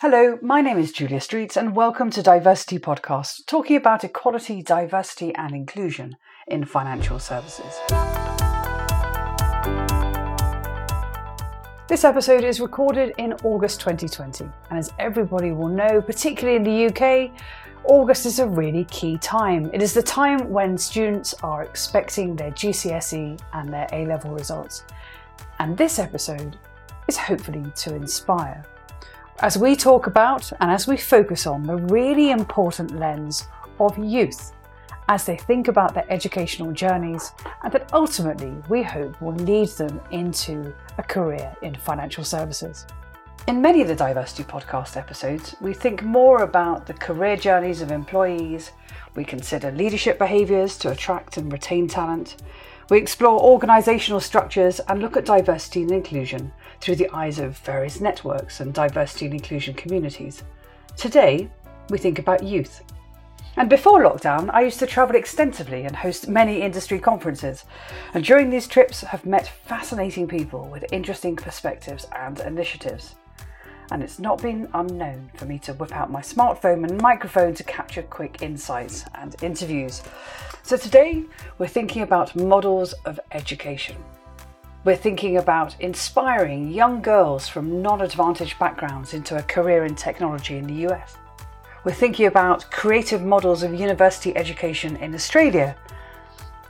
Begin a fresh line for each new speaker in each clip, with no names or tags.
Hello, my name is Julia Streets, and welcome to Diversity Podcast, talking about equality, diversity, and inclusion in financial services. This episode is recorded in August 2020, and as everybody will know, particularly in the UK, August is a really key time. It is the time when students are expecting their GCSE and their A level results. And this episode is hopefully to inspire as we talk about and as we focus on the really important lens of youth as they think about their educational journeys and that ultimately we hope will lead them into a career in financial services. In many of the Diversity Podcast episodes, we think more about the career journeys of employees, we consider leadership behaviours to attract and retain talent, we explore organisational structures and look at diversity and inclusion through the eyes of various networks and diversity and inclusion communities. Today, we think about youth. And before lockdown, I used to travel extensively and host many industry conferences. And during these trips, have met fascinating people with interesting perspectives and initiatives and it's not been unknown for me to whip out my smartphone and microphone to capture quick insights and interviews. So today we're thinking about models of education. We're thinking about inspiring young girls from non advantaged backgrounds into a career in technology in the US. We're thinking about creative models of university education in Australia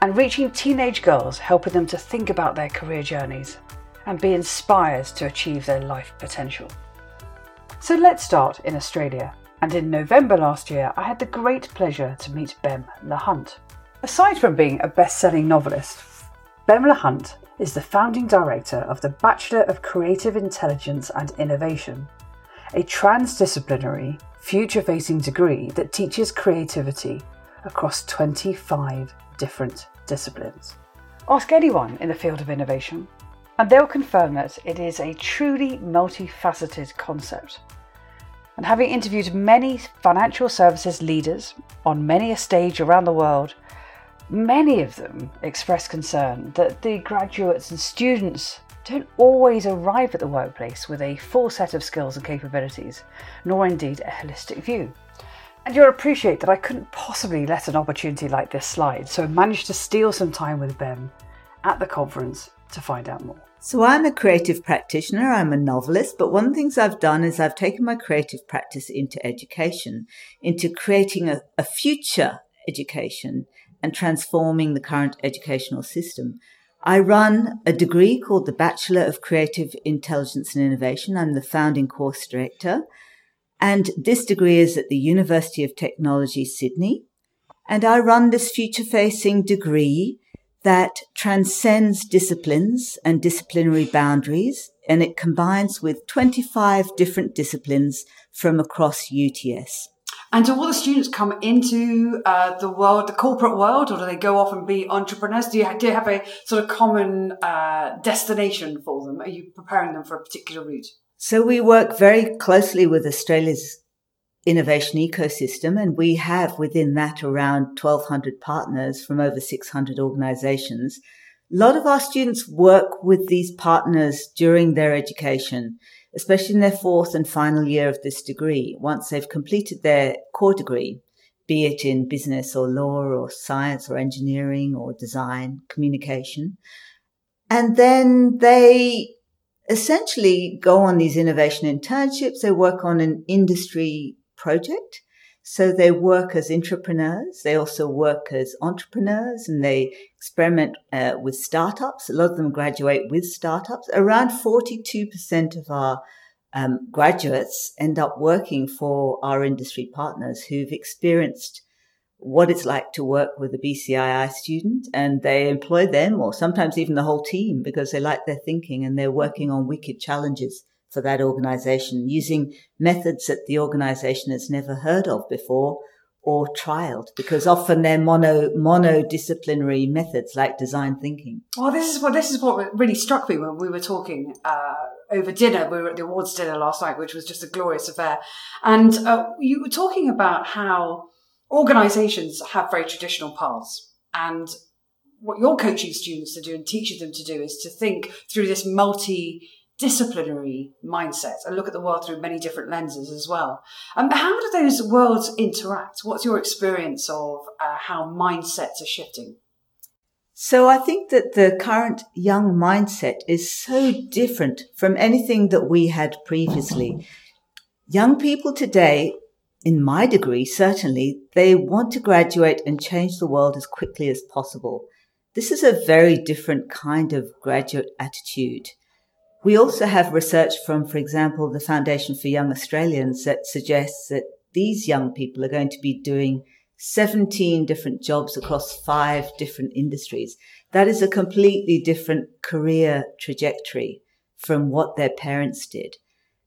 and reaching teenage girls, helping them to think about their career journeys and be inspired to achieve their life potential. So let's start in Australia. And in November last year, I had the great pleasure to meet Bem Le Hunte. Aside from being a best selling novelist, Bem Le Hunte is the founding director of the Bachelor of Creative Intelligence and Innovation, a transdisciplinary, future facing degree that teaches creativity across 25 different disciplines. Ask anyone in the field of innovation, and they'll confirm that it is a truly multifaceted concept. And having interviewed many financial services leaders on many a stage around the world, many of them express concern that the graduates and students don't always arrive at the workplace with a full set of skills and capabilities, nor indeed a holistic view. And you'll appreciate that I couldn't possibly let an opportunity like this slide, so I managed to steal some time with Bem at the conference to find out more.
So I'm a creative practitioner, I'm a novelist, but one of the things I've done is I've taken my creative practice into education, into creating a, a future education and transforming the current educational system. I run a degree called the Bachelor of Creative Intelligence and Innovation. I'm the founding course director. And this degree is at the University of Technology, Sydney. And I run this future facing degree that transcends disciplines and disciplinary boundaries, and it combines with 25 different disciplines from across UTS.
And do all the students come into uh, the world, the corporate world, or do they go off and be entrepreneurs? Do you, do you have a sort of common uh, destination for them? Are you preparing them for a particular route?
So we work very closely with Australia's innovation ecosystem. And we have within that around 1200 partners from over 600 organizations. A lot of our students work with these partners during their education, especially in their fourth and final year of this degree. Once they've completed their core degree, be it in business or law or science or engineering or design, communication. And then they essentially go on these innovation internships. They work on an industry project. So they work as entrepreneurs. They also work as entrepreneurs and they experiment uh, with startups. A lot of them graduate with startups. Around 42% of our um, graduates end up working for our industry partners who've experienced what it's like to work with a BCII student and they employ them or sometimes even the whole team because they like their thinking and they're working on wicked challenges for that organization using methods that the organization has never heard of before or trialed because often they're mono monodisciplinary methods like design thinking.
Well, this is what this is what really struck me when we were talking uh, over dinner. We were at the awards dinner last night, which was just a glorious affair, and uh, you were talking about how organisations have very traditional paths, and what you're coaching students to do and teaching them to do is to think through this multi disciplinary mindset and look at the world through many different lenses as well. Um, how do those worlds interact? What's your experience of uh, how mindsets are shifting?
So I think that the current young mindset is so different from anything that we had previously. Young people today, in my degree, certainly, they want to graduate and change the world as quickly as possible. This is a very different kind of graduate attitude. We also have research from, for example, the Foundation for Young Australians that suggests that these young people are going to be doing 17 different jobs across five different industries. That is a completely different career trajectory from what their parents did.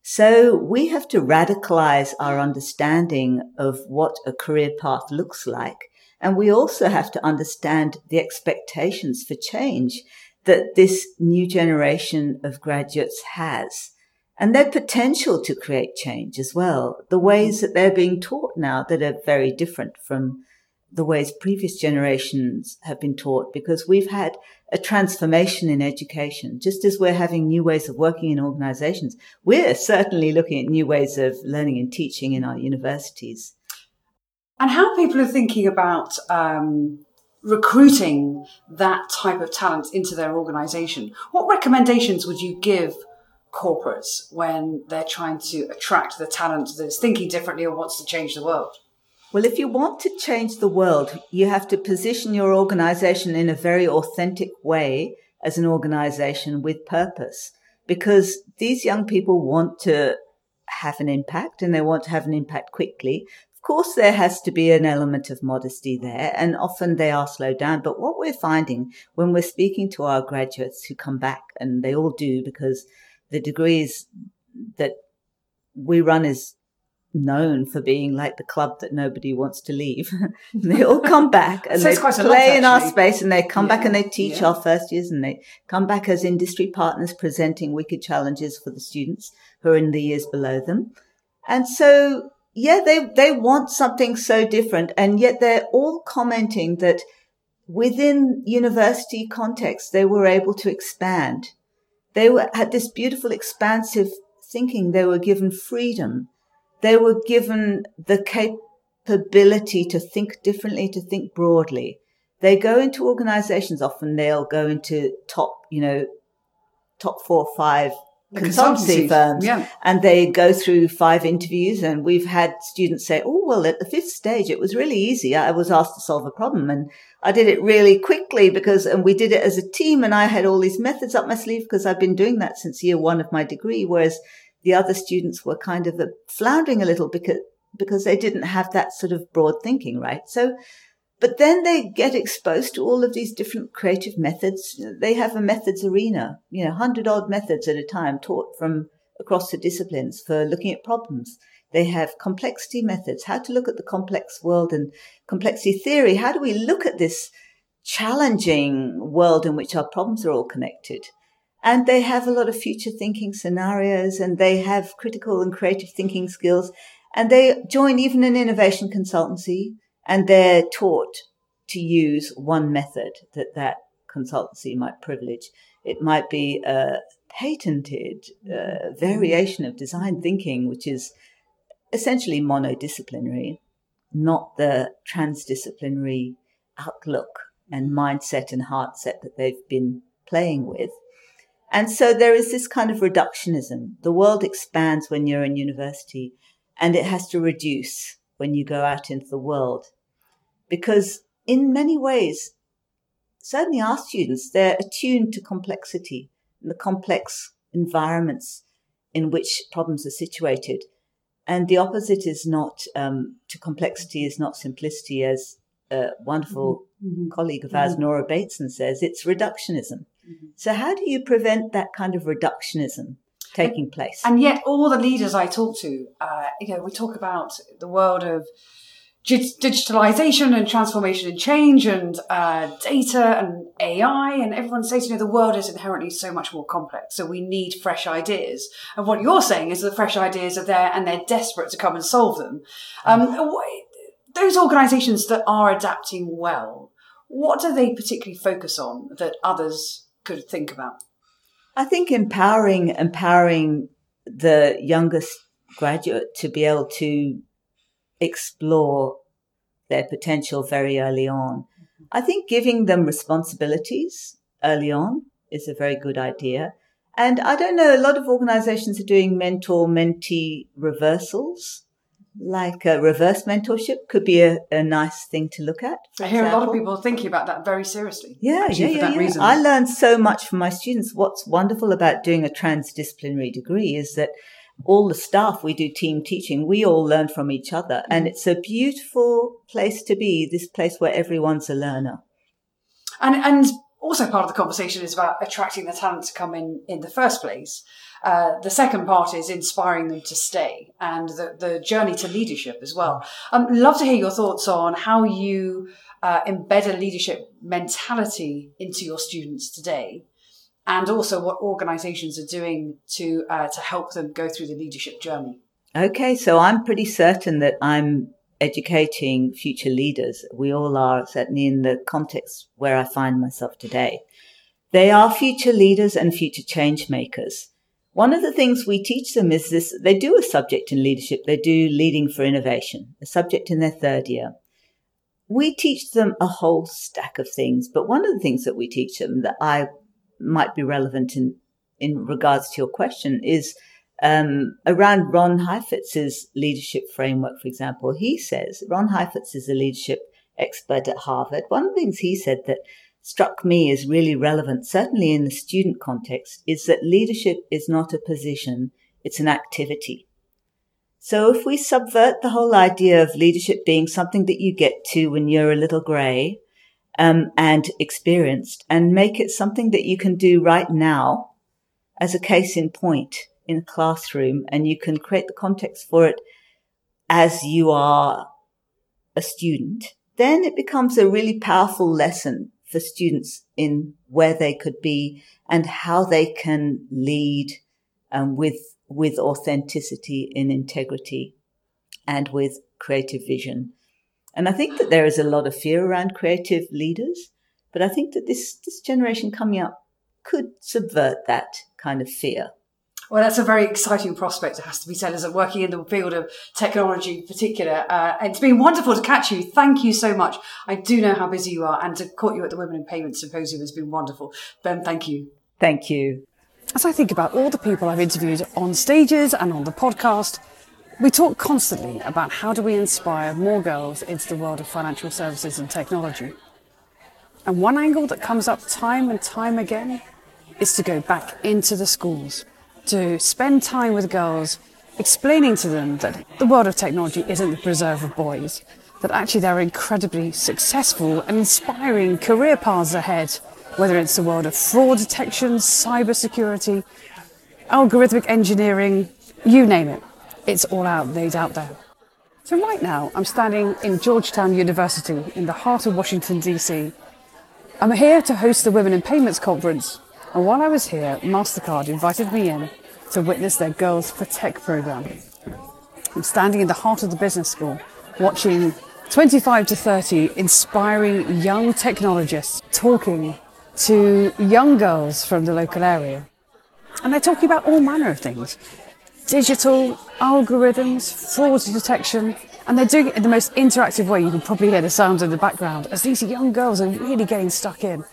So we have to radicalize our understanding of what a career path looks like. And we also have to understand the expectations for change that this new generation of graduates has and their potential to create change as well. The ways that they're being taught now that are very different from the ways previous generations have been taught because we've had a transformation in education. Just as we're having new ways of working in organizations, we're certainly looking at new ways of learning and teaching in our universities.
And how people are thinking about um, recruiting that type of talent into their organization. What recommendations would you give corporates when they're trying to attract the talent that is thinking differently or wants to change the world?
Well, if you want to change the world, you have to position your organization in a very authentic way as an organization with purpose because these young people want to have an impact and they want to have an impact quickly. Of course, there has to be an element of modesty there and often they are slowed down. But what we're finding when we're speaking to our graduates who come back and they all do because the degrees that we run is known for being like the club that nobody wants to leave. they all come back and they play lot, in our space and they come yeah, back and they teach yeah. our first years and they come back as industry partners presenting wicked challenges for the students who are in the years below them. And so, yeah, they, they want something so different and yet they're all commenting that within university context, they were able to expand they were, had this beautiful, expansive thinking. They were given freedom. They were given the capability to think differently, to think broadly. They go into organizations. Often they'll go into top, you know, top four or five consultancy firms yeah. and they go through five interviews and we've had students say oh well at the fifth stage it was really easy. I was asked to solve a problem and i did it really quickly because and we did it as a team and i had all these methods up my sleeve because i've been doing that since year one of my degree whereas the other students were kind of floundering a little because because they didn't have that sort of broad thinking right? So but then they get exposed to all of these different creative methods. They have a methods arena, you know, hundred odd methods at a time taught from across the disciplines for looking at problems. They have complexity methods, how to look at the complex world and complexity theory. How do we look at this challenging world in which our problems are all connected? And they have a lot of future thinking scenarios and they have critical and creative thinking skills. And they join even an innovation consultancy and they're taught to use one method that that consultancy might privilege. It might be a patented uh, variation of design thinking, which is essentially monodisciplinary, not the transdisciplinary outlook and mindset and heart set that they've been playing with. And so there is this kind of reductionism. The world expands when you're in university and it has to reduce when you go out into the world. Because in many ways, certainly our students, they're attuned to complexity and the complex environments in which problems are situated. And the opposite is not um, to complexity is not simplicity, as a wonderful mm-hmm. mm-hmm. colleague of ours, mm-hmm. Nora Bateson, says. It's reductionism. Mm-hmm. So, how do you prevent that kind of reductionism taking place?
And yet, all the leaders I talk to, uh, you know, we talk about the world of digitalization and transformation and change and uh, data and AI and everyone says, you know, the world is inherently so much more complex. So we need fresh ideas. And what you're saying is that the fresh ideas are there and they're desperate to come and solve them. Um, those organizations that are adapting well, what do they particularly focus on that others could think about?
I think empowering, empowering the youngest graduate to be able to explore their potential very early on. Mm-hmm. I think giving them responsibilities early on is a very good idea. And I don't know, a lot of organizations are doing mentor mentee reversals like a reverse mentorship could be a, a nice thing to look at.
I hear example. a lot of people thinking about that very seriously.
Yeah, yeah, yeah, yeah. I learned so much from my students. What's wonderful about doing a transdisciplinary degree is that all the staff we do team teaching, we all learn from each other. Mm-hmm. And it's a beautiful place to be, this place where everyone's a learner.
And, and also part of the conversation is about attracting the talent to come in in the first place. Uh, the second part is inspiring them to stay and the, the journey to leadership as well. Um, love to hear your thoughts on how you uh, embed a leadership mentality into your students today and also what organizations are doing to uh, to help them go through the leadership journey.
Okay, so I'm pretty certain that I'm educating future leaders. We all are, certainly in the context where I find myself today. They are future leaders and future change makers. One of the things we teach them is this they do a subject in leadership, they do leading for innovation, a subject in their third year. We teach them a whole stack of things, but one of the things that we teach them that I might be relevant in, in regards to your question is um, around Ron Heifetz's leadership framework, for example. He says, Ron Heifetz is a leadership expert at Harvard. One of the things he said that struck me as really relevant, certainly in the student context, is that leadership is not a position, it's an activity. So if we subvert the whole idea of leadership being something that you get to when you're a little gray, um, and experienced and make it something that you can do right now as a case in point in a classroom and you can create the context for it as you are a student, then it becomes a really powerful lesson for students in where they could be and how they can lead um, with with authenticity and integrity and with creative vision. And I think that there is a lot of fear around creative leaders, but I think that this this generation coming up could subvert that kind of fear.
Well, that's a very exciting prospect, it has to be said, as I'm working in the field of technology in particular. Uh, it's been wonderful to catch you. Thank you so much. I do know how busy you are, and to caught you at the Women in Payment Symposium has been wonderful. Bem, thank you.
Thank you.
As I think about all the people I've interviewed on stages and on the podcast, we talk constantly about how do we inspire more girls into the world of financial services and technology. And one angle that comes up time and time again is to go back into the schools to spend time with girls, explaining to them that the world of technology isn't the preserve of boys, that actually there are incredibly successful and inspiring career paths ahead, whether it's the world of fraud detection, cybersecurity, algorithmic engineering, you name it. It's all out, laid out there. So right now, I'm standing in Georgetown University in the heart of Washington, D.C. I'm here to host the Women in Payments Conference, and while I was here, MasterCard invited me in to witness their Girls for Tech program. I'm standing in the heart of the business school, watching 25 to 30 inspiring young technologists talking to young girls from the local area. And they're talking about all manner of things digital, algorithms, fraud detection, and they're doing it in the most interactive way. You can probably hear the sounds in the background as these young girls are really getting stuck in.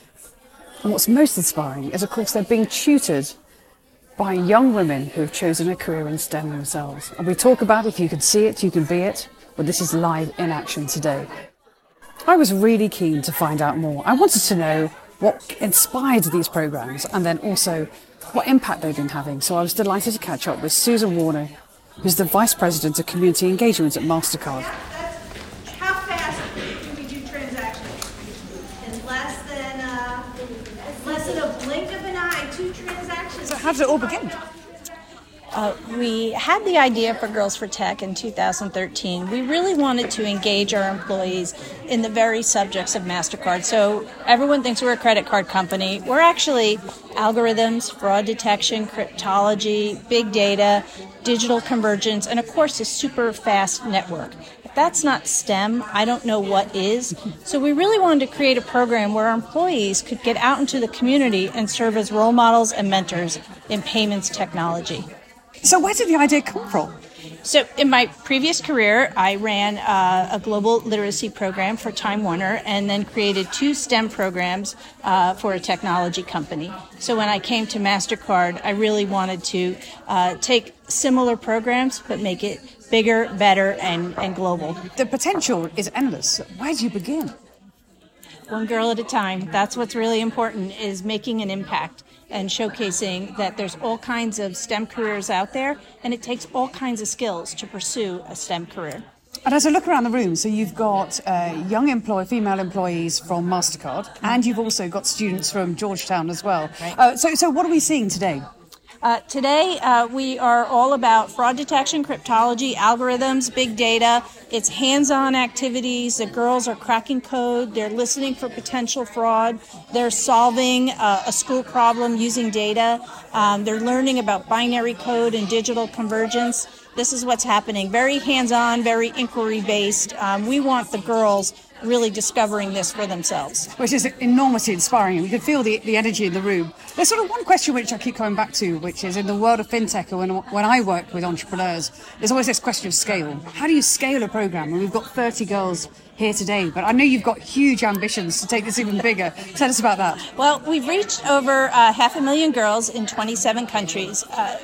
And what's most inspiring is, of course, they're being tutored by young women who have chosen a career in STEM themselves. And we talk about if you can see it, you can be it. Well, this is live in action today. I was really keen to find out more. I wanted to know what inspired these programs and then also what impact they've been having. So I was delighted to catch up with Susan Warner, who's the Vice President of Community Engagement at MasterCard. How did it all begin?
Uh, we had the idea for Girls for Tech in 2013. We really wanted to engage our employees in the very subjects of MasterCard. So everyone thinks we're a credit card company. We're actually algorithms, fraud detection, cryptology, big data, digital convergence, and of course, a super fast network that's not STEM. I don't know what is. So we really wanted to create a program where our employees could get out into the community and serve as role models and mentors in payments technology.
So where did the idea come from?
So, in my previous career, I ran uh, a global literacy program for Time Warner and then created two STEM programs uh, for a technology company. So, when I came to MasterCard, I really wanted to uh, take similar programs but make it bigger, better, and, and global.
The potential is endless. Where do you begin?
One girl at a time. That's what's really important is making an impact and showcasing that there's all kinds of STEM careers out there, and it takes all kinds of skills to pursue a STEM career.
And as I look around the room, so you've got uh, young employee, female employees from Mastercard, and you've also got students from Georgetown as well. Right. Uh, so, so what are we seeing today?
Uh, today, uh, we are all about fraud detection, cryptology, algorithms, big data. It's hands on activities. The girls are cracking code, they're listening for potential fraud, they're solving uh, a school problem using data, um, they're learning about binary code and digital convergence. This is what's happening. Very hands on, very inquiry based. Um, we want the girls really discovering this for themselves.
Which is enormously inspiring. You can feel the, the energy in the room. There's sort of one question which I keep coming back to, which is in the world of fintech, when, when I work with entrepreneurs, there's always this question of scale. How do you scale a program? And we've got 30 girls here today, but I know you've got huge ambitions to take this even bigger. Tell us about that.
Well, we've reached over uh, half a million girls in 27 countries. Uh,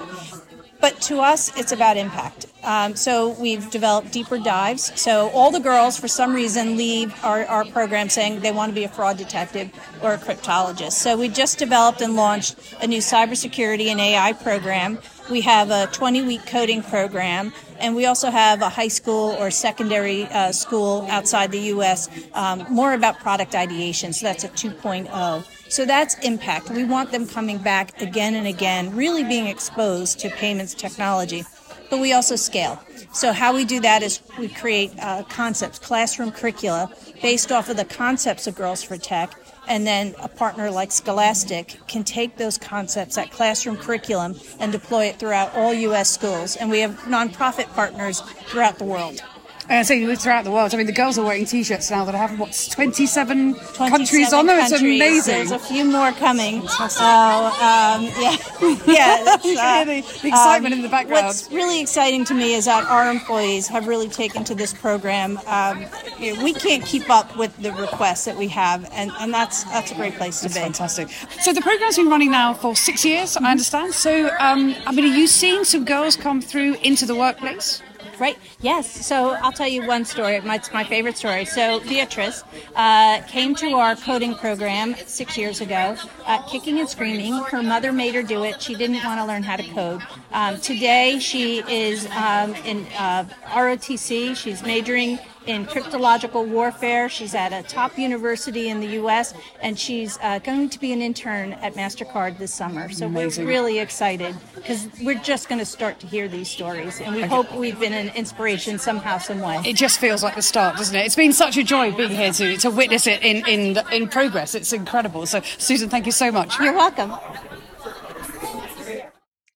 but to us, it's about impact. Um, so we've developed deeper dives. So all the girls, for some reason, leave our, our program saying they want to be a fraud detective or a cryptologist. So we just developed and launched a new cybersecurity and AI program. We have a 20 week coding program, and we also have a high school or secondary uh, school outside the U.S. Um, more about product ideation. So that's a 2.0. So that's impact. We want them coming back again and again, really being exposed to payments technology. But we also scale. So how we do that is we create uh, concepts, classroom curricula based off of the concepts of Girls for Tech, and then a partner like Scholastic can take those concepts, that classroom curriculum, and deploy it throughout all U.S. schools. And we have nonprofit partners throughout the world.
And say throughout the world, I mean, the girls are wearing T-shirts now that have what 27, 27 countries on them. Countries. It's amazing.
There's a few more coming. So um, yeah, yeah.
Uh, the, the, excitement um, in the background.
What's really exciting to me is that our employees have really taken to this program. Um, you know, we can't keep up with the requests that we have, and, and that's that's a great place to
that's
be.
Fantastic. So the program's been running now for six years, mm-hmm. I understand. So um, I mean, are you seeing some girls come through into the workplace?
Right. Yes. So I'll tell you one story. It's my favorite story. So Beatrice uh, came to our coding program six years ago, uh, kicking and screaming. Her mother made her do it. She didn't want to learn how to code. Um, today she is um, in uh, ROTC. She's majoring in cryptological warfare. She's at a top university in the U.S. and she's uh, going to be an intern at Mastercard this summer. So Amazing. we're really excited because we're just going to start to hear these stories, and we okay. hope we've been an inspiration somehow, some way.
It just feels like the start, doesn't it? It's been such a joy being here to to witness it in in in progress. It's incredible. So, Susan, thank you so much.
You're welcome.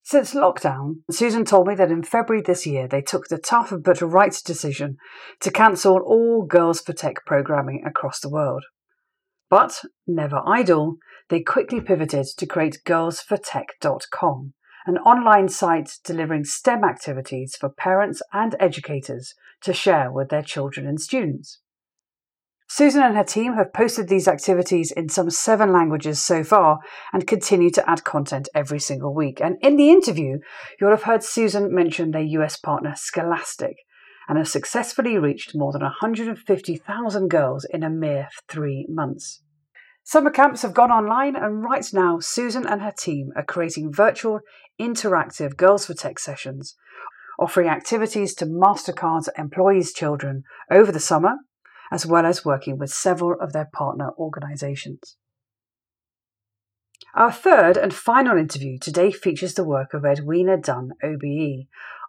Since lockdown, Susan told me that in February this year they took the tough but right decision to cancel all Girls for Tech programming across the world. But, never idle, they quickly pivoted to create girlsfortech.com, an online site delivering STEM activities for parents and educators to share with their children and students. Susan and her team have posted these activities in some seven languages so far and continue to add content every single week. And in the interview, you'll have heard Susan mention their US partner Scholastic and have successfully reached more than 150,000 girls in a mere three months. Summer camps have gone online, and right now, Susan and her team are creating virtual, interactive Girls for Tech sessions, offering activities to MasterCard's employees' children over the summer as well as working with several of their partner organisations. Our third and final interview today features the work of Edwina Dunn, OBE,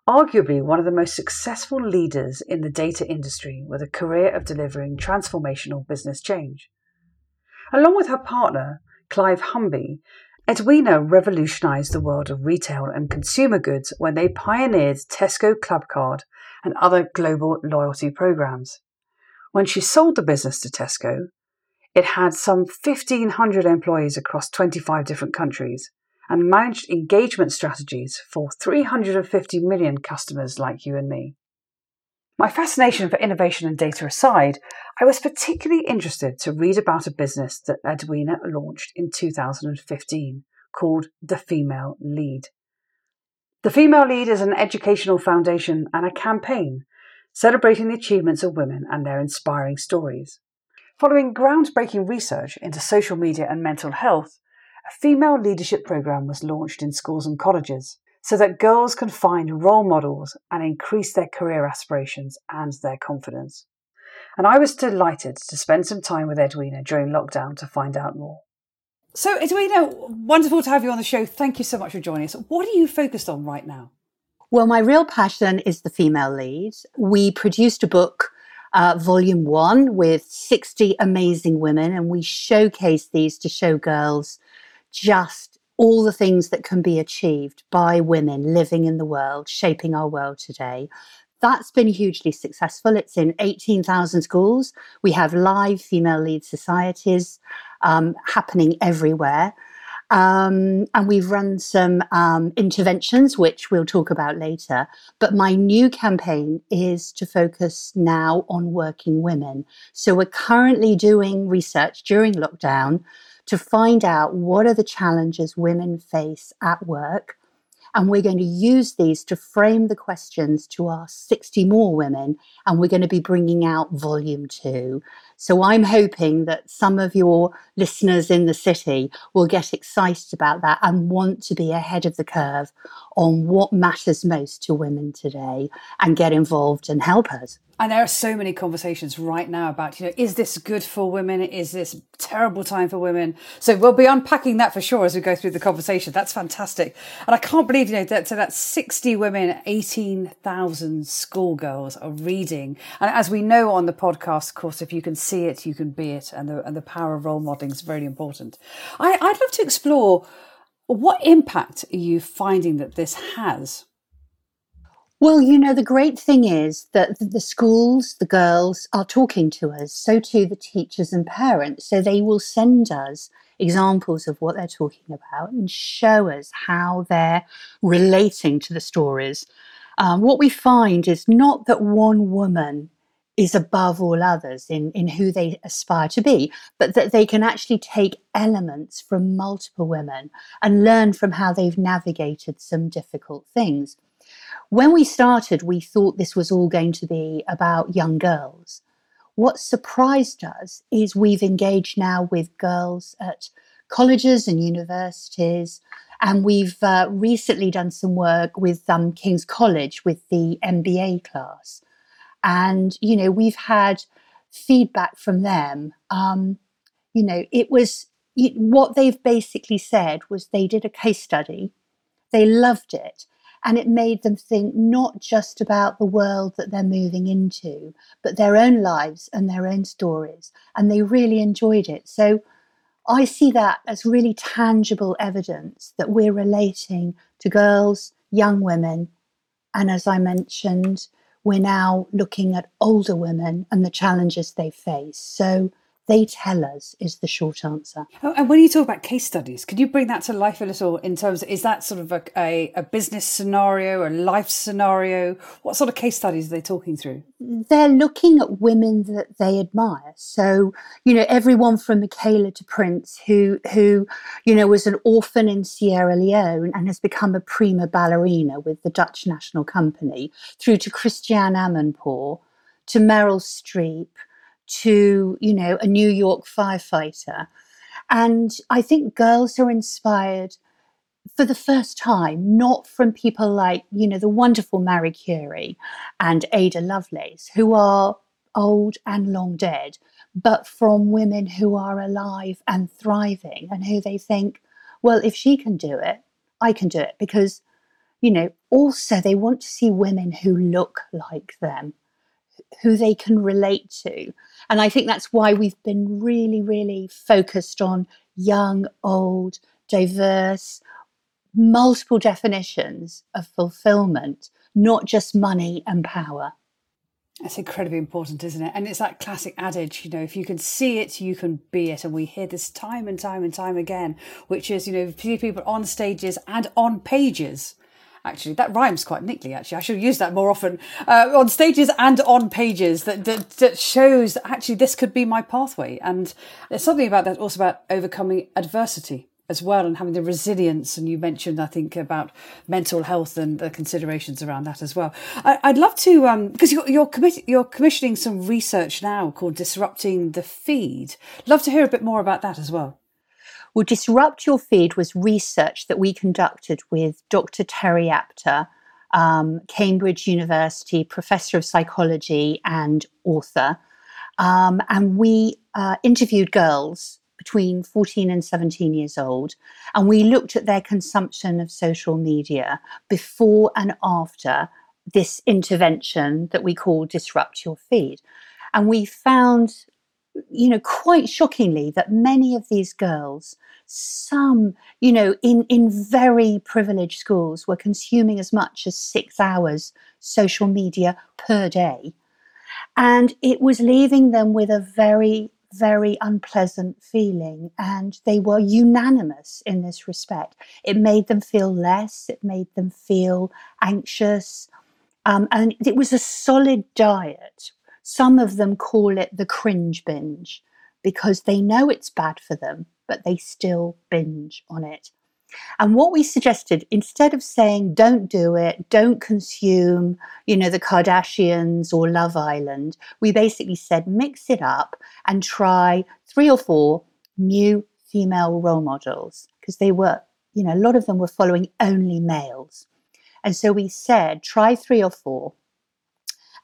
arguably one of the most successful leaders in the data industry with a career of delivering transformational business change. Along with her partner, Clive Humby, Edwina revolutionised the world of retail and consumer goods when they pioneered Tesco Clubcard and other global loyalty programs. When she sold the business to Tesco, it had some 1,500 employees across 25 different countries and managed engagement strategies for 350 million customers like you and me. My fascination for innovation and data aside, I was particularly interested to read about a business that Edwina launched in 2015 called The Female Lead. The Female Lead is an educational foundation and a campaign celebrating the achievements of women and their inspiring stories. Following groundbreaking research into social media and mental health, a female leadership program was launched in schools and colleges so that girls can find role models and increase their career aspirations and their confidence. And I was delighted to spend some time with Edwina during lockdown to find out more. So, Edwina, wonderful to have you on the show. Thank you so much for joining us. What are you focused on right now?
Well, my real passion is the female lead. We produced a book, uh, volume one, with 60 amazing women, and we showcase these to show girls just all the things that can be achieved by women living in the world, shaping our world today. That's been hugely successful. It's in 18,000 schools. We have live female lead societies um, happening everywhere. Um, and we've run some um, interventions, which we'll talk about later. But my new campaign is to focus now on working women. So we're currently doing research during lockdown to find out what are the challenges women face at work. And we're going to use these to frame the questions to ask 60 more women. And we're going to be bringing out volume two. So I'm hoping that some of your listeners in the city will get excited about that and want to be ahead of the curve on what matters most to women today and get involved and help us.
And there are so many conversations right now about, you know, is this good for women? Is this terrible time for women? So we'll be unpacking that for sure as we go through the conversation. That's fantastic. And I can't believe, you know, that, so that's 60 women, 18,000 schoolgirls are reading. And as we know on the podcast, of course, if you can see it, you can be it. And the, and the power of role modeling is very important. I, I'd love to explore what impact are you finding that this has
well, you know, the great thing is that the schools, the girls are talking to us, so too the teachers and parents. So they will send us examples of what they're talking about and show us how they're relating to the stories. Um, what we find is not that one woman is above all others in, in who they aspire to be, but that they can actually take elements from multiple women and learn from how they've navigated some difficult things. When we started, we thought this was all going to be about young girls. What surprised us is we've engaged now with girls at colleges and universities, and we've uh, recently done some work with um, King's College with the MBA class. And, you know, we've had feedback from them. Um, you know, it was what they've basically said was they did a case study, they loved it, and it made them think not just about the world that they're moving into, but their own lives and their own stories. And they really enjoyed it. So I see that as really tangible evidence that we're relating to girls, young women, and as I mentioned, we're now looking at older women and the challenges they face. So they tell us is the short answer.
Oh, and when you talk about case studies, could you bring that to life a little in terms of, is that sort of a, a, a, business scenario, a life scenario? What sort of case studies are they talking through?
They're looking at women that they admire. So, you know, everyone from Michaela DePrince, who, who, you know, was an orphan in Sierra Leone and has become a prima ballerina with the Dutch National Company, through to Christiane Amanpour, to Meryl Streep, to, you know, a New York firefighter. And I think girls are inspired for the first time, not from people like, you know, the wonderful Marie Curie and Ada Lovelace, who are old and long dead, but from women who are alive and thriving and who they think, well, if she can do it, I can do it. Because, you know, also they want to see women who look like them who they can relate to. And I think that's why we've been really, really focused on young, old, diverse, multiple definitions of fulfillment, not just money and power.
That's incredibly important, isn't it? And it's that classic adage, you know, if you can see it, you can be it. And we hear this time and time and time again, which is, you know, people on stages and on pages. Actually, that rhymes quite neatly. Actually, I should use that more often uh, on stages and on pages. That, that that shows actually this could be my pathway. And there's something about that also about overcoming adversity as well and having the resilience. And you mentioned, I think, about mental health and the considerations around that as well. I, would love to, um, because you're you're, commi- you're commissioning some research now called Disrupting the Feed. Love to hear a bit more about that as well.
Well, Disrupt Your Feed was research that we conducted with Dr. Terri Apter, um, Cambridge University professor of psychology and author. Um, and we uh, interviewed girls between 14 and 17 years old. And we looked at their consumption of social media before and after this intervention that we call Disrupt Your Feed. And we found, you know, quite shockingly that many of these girls, some, you know, in, in very privileged schools, were consuming as much as six hours social media per day. And it was leaving them with a very very unpleasant feeling, and they were unanimous in this respect. It made them feel less, it made them feel anxious, um, and it was a solid diet. Some of them call it the cringe binge because they know it's bad for them, but they still binge on it. And what we suggested, instead of saying, don't do it, don't consume, you know, the Kardashians or Love Island, we basically said, mix it up and try three or four new female role models because they were, you know, a lot of them were following only males. And so we said, try three or four.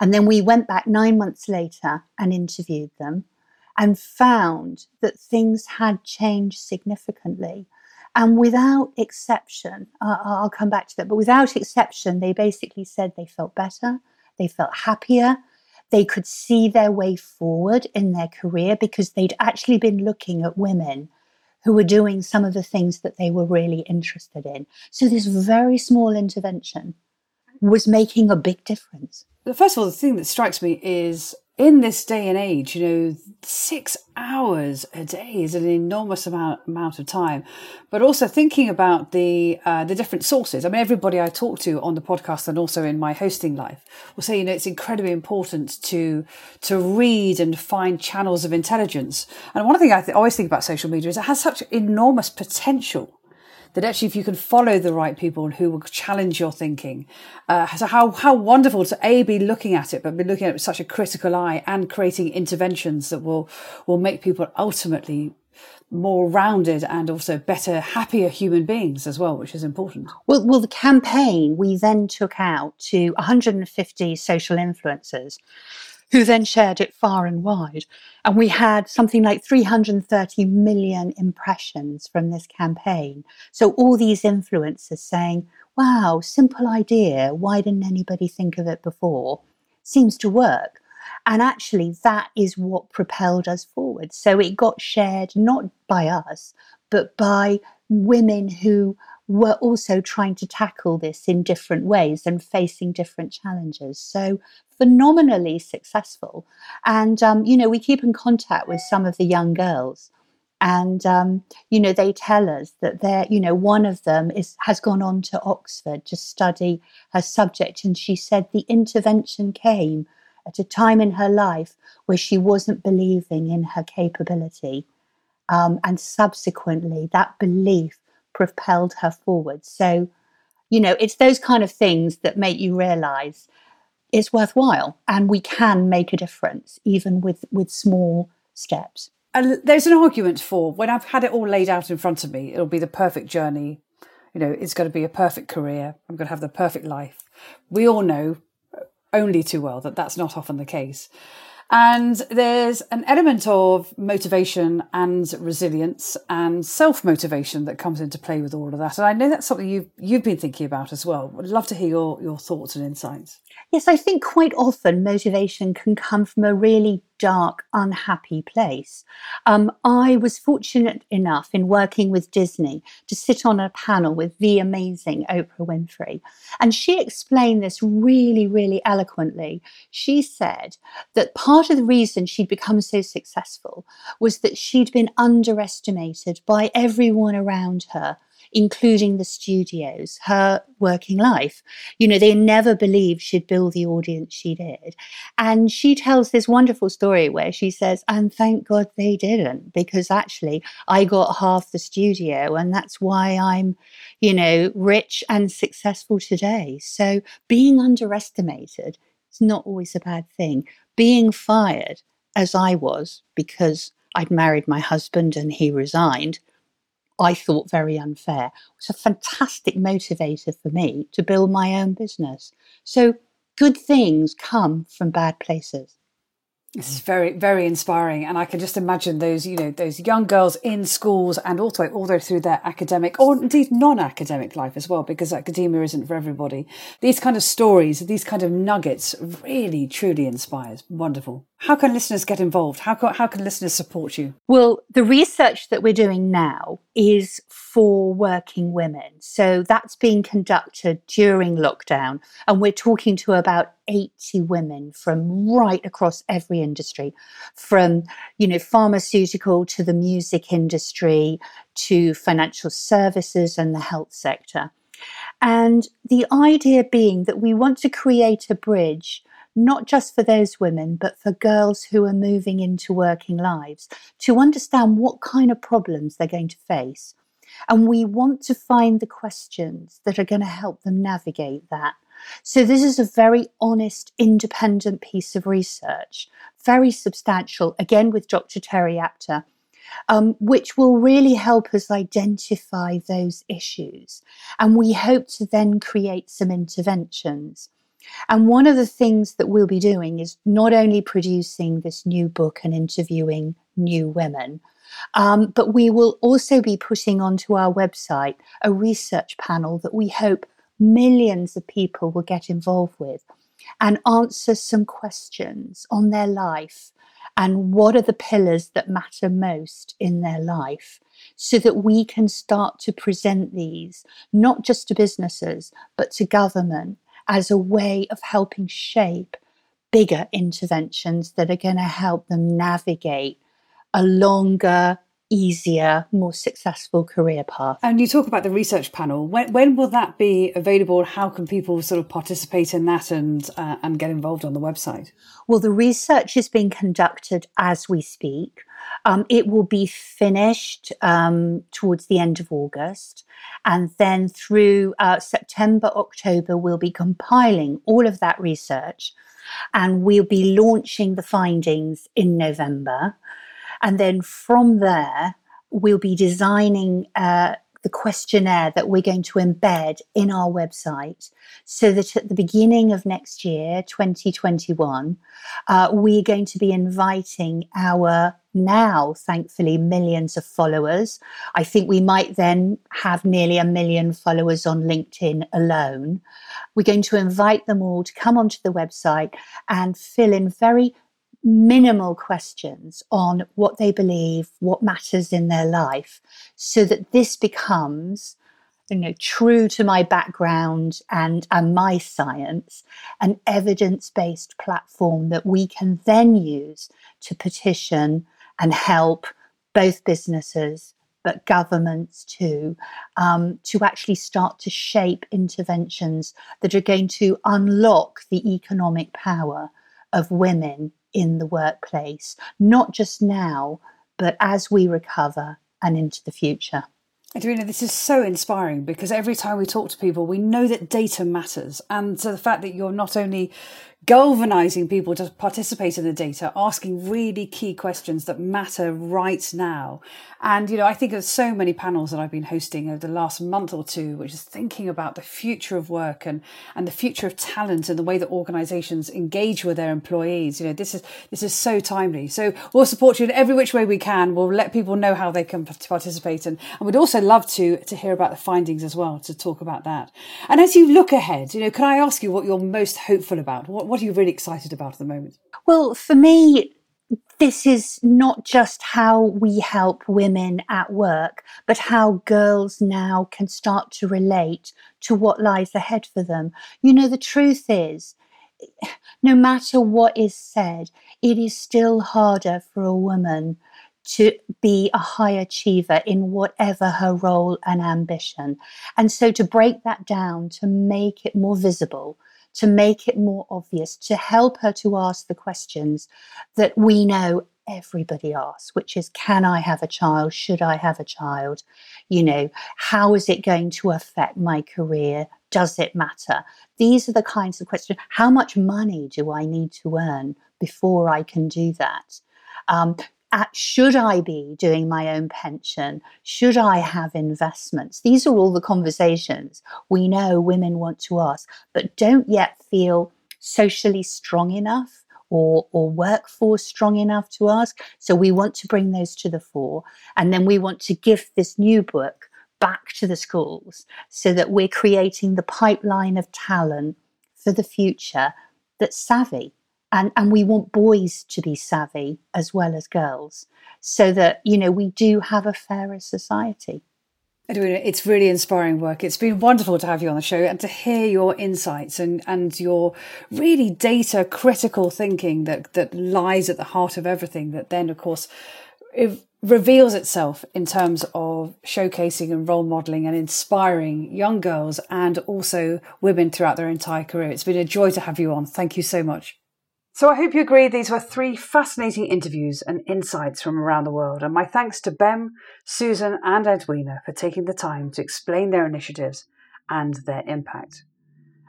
And then we went back nine months later and interviewed them and found that things had changed significantly. And without exception, uh, I'll come back to that, but without exception, they basically said they felt better, they felt happier, they could see their way forward in their career because they'd actually been looking at women who were doing some of the things that they were really interested in. So, this very small intervention was making a big difference.
First of all, the thing that strikes me is in this day and age, you know, six hours a day is an enormous amount amount of time. But also thinking about the uh, the different sources. I mean, everybody I talk to on the podcast and also in my hosting life will say, you know, it's incredibly important to to read and find channels of intelligence. And one thing I th- always think about social media is it has such enormous potential that actually if you can follow the right people who will challenge your thinking, uh, so how, how wonderful to A, be looking at it, but be looking at it with such a critical eye and creating interventions that will, will make people ultimately more rounded and also better, happier human beings as well, which is important.
Well, well, the campaign we then took out to 150 social influencers who then shared it far and wide. And we had something like 330 million impressions from this campaign. So all these influencers saying, wow, simple idea. Why didn't anybody think of it before? Seems to work. And actually, that is what propelled us forward. So it got shared not by us, but by women who were also trying to tackle this in different ways and facing different challenges. So phenomenally successful. And, um, you know, we keep in contact with some of the young girls. And um, you know they tell us that they're you know one of them is has gone on to Oxford to study her subject, and she said the intervention came at a time in her life where she wasn't believing in her capability, um, and subsequently that belief propelled her forward. So, you know, it's those kind of things that make you realize it's worthwhile and we can make a difference even with, with small steps.
And there's an argument for when I've had it all laid out in front of me, it'll be the perfect journey. You know, it's going to be a perfect career. I'm going to have the perfect life. We all know uh, only too well that that's not often the case. And there's an element of motivation and resilience and self motivation that comes into play with all of that. And I know that's something you've, you've been thinking about as well. I'd love to hear your, your thoughts and insights.
Yes, I think quite often motivation can come from a really dark, unhappy place. Um, I was fortunate enough in working with Disney to sit on a panel with the amazing Oprah Winfrey. And she explained this really, really eloquently. She said that part of the reason she'd become so successful was that she'd been underestimated by everyone around her including the studios, her working life. You know, they never believed she'd build the audience she did. And she tells this wonderful story where she says, and thank God they didn't, because actually I got half the studio, and that's why I'm, you know, rich and successful today. So being underestimated is not always a bad thing. Being fired, as I was, because I'd married my husband and he resigned, I thought very unfair It was a fantastic motivator for me to build my own business. So good things come from bad places.
This is very, very inspiring, and I can just imagine those, you know, those young girls in schools and also all the way through their academic or indeed non-academic life as well, because academia isn't for everybody. These kind of stories, these kind of nuggets, really, truly inspires. Wonderful. How can listeners get involved? How can, how can listeners support you?
Well, the research that we're doing now is for working women. So that's being conducted during lockdown. And we're talking to about 80 women from right across every industry, from, you know, pharmaceutical to the music industry to financial services and the health sector. And the idea being that we want to create a bridge not just for those women, but for girls who are moving into working lives to understand what kind of problems they're going to face. And we want to find the questions that are going to help them navigate that. So, this is a very honest, independent piece of research, very substantial, again with Dr. Terri Apter, um, which will really help us identify those issues. And we hope to then create some interventions. And one of the things that we'll be doing is not only producing this new book and interviewing new women, um, but we will also be putting onto our website a research panel that we hope millions of people will get involved with and answer some questions on their life and what are the pillars that matter most in their life so that we can start to present these not just to businesses but to government as a way of helping shape bigger interventions that are going to help them navigate a longer, easier, more successful career path.
And you talk about the research panel. When, when will that be available? How can people sort of participate in that and uh, and get involved on the website?
Well, the research is being conducted as we speak. Um, it will be finished um, towards the end of August. And then through uh, September, October, we'll be compiling all of that research and we'll be launching the findings in November. And then from there, we'll be designing uh, the questionnaire that we're going to embed in our website so that at the beginning of next year, 2021, uh, we're going to be inviting our now, thankfully, millions of followers. I think we might then have nearly a million followers on LinkedIn alone. We're going to invite them all to come onto the website and fill in very minimal questions on what they believe, what matters in their life, so that this becomes you know true to my background and and my science an evidence-based platform that we can then use to petition and help both businesses but governments too um, to actually start to shape interventions that are going to unlock the economic power of women in the workplace, not just now, but as we recover and into the future.
Edwina, this is so inspiring because every time we talk to people, we know that data matters. And so the fact that you're not only galvanizing people to participate in the data, asking really key questions that matter right now. And, you know, I think of so many panels that I've been hosting over the last month or two, which is thinking about the future of work and, and the future of talent and the way that organizations engage with their employees. You know, this is, this is so timely. So we'll support you in every which way we can. We'll let people know how they can participate. And, and we'd also love to, to hear about the findings as well, to talk about that. And as you look ahead, you know, can I ask you what you're most hopeful about? What, what are you really excited about at the moment?
Well, for me, this is not just how we help women at work, but how girls now can start to relate to what lies ahead for them. You know, the truth is, no matter what is said, it is still harder for a woman to be a high achiever in whatever her role and ambition. And so to break that down, to make it more visible, to make it more obvious, to help her to ask the questions that we know everybody asks, which is Can I have a child? Should I have a child? You know, how is it going to affect my career? Does it matter? These are the kinds of questions. How much money do I need to earn before I can do that? Um, Uh, should I be doing my own pension? Should I have investments? These are all the conversations we know women want to ask, but don't yet feel socially strong enough or, or workforce strong enough to ask. So we want to bring those to the fore. And then we want to give this new book back to the schools so that we're creating the pipeline of talent for the future that's savvy and and we want boys to be savvy as well as girls so that you know we do have a fairer society
Edwina, it's really inspiring work. It's been wonderful to have you on the show and to hear your insights and, and your really data critical thinking that, that lies at the heart of everything that then, of course, it reveals itself in terms of showcasing and role modeling and inspiring young girls and also women throughout their entire career. It's been a joy to have you on. Thank you so much. So I hope you agree these were three fascinating interviews and insights from around the world. And my thanks to Bem, Susan, and Edwina for taking the time to explain their initiatives and their impact.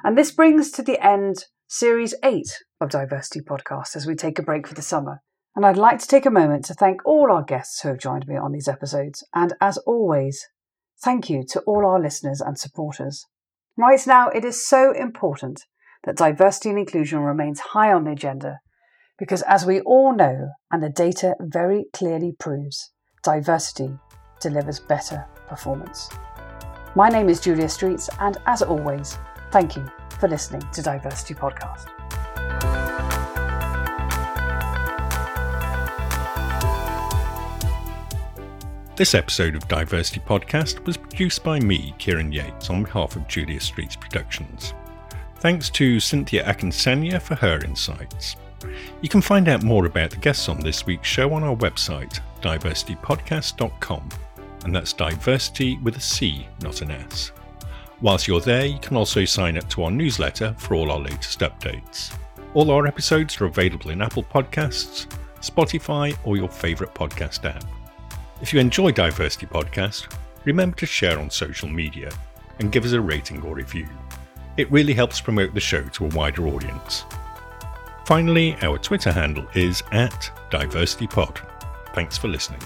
And this brings to the end Series 8 of DiverCity Podcast as we take a break for the summer. And I'd like to take a moment to thank all our guests who have joined me on these episodes. And as always, thank you to all our listeners and supporters. Right now, it is so important that diversity and inclusion remains high on the agenda because, as we all know, and the data very clearly proves, diversity delivers better performance. My name is Julia Streets, and as always, thank you for listening to DiverCity Podcast.
This episode of DiverCity Podcast was produced by me, Kieran Yates, on behalf of Julia Streets Productions. Thanks to Cynthia Akinsanya for her insights. You can find out more about the guests on this week's show on our website, divercitypodcast.com, and that's diversity with a C, not an S. Whilst you're there, you can also sign up to our newsletter for all our latest updates. All our episodes are available in Apple Podcasts, Spotify, or your favourite podcast app. If you enjoy DiverCity Podcast, remember to share on social media and give us a rating or review. It really helps promote the show to a wider audience. Finally, our Twitter handle is at DiverCityPod. Thanks for listening.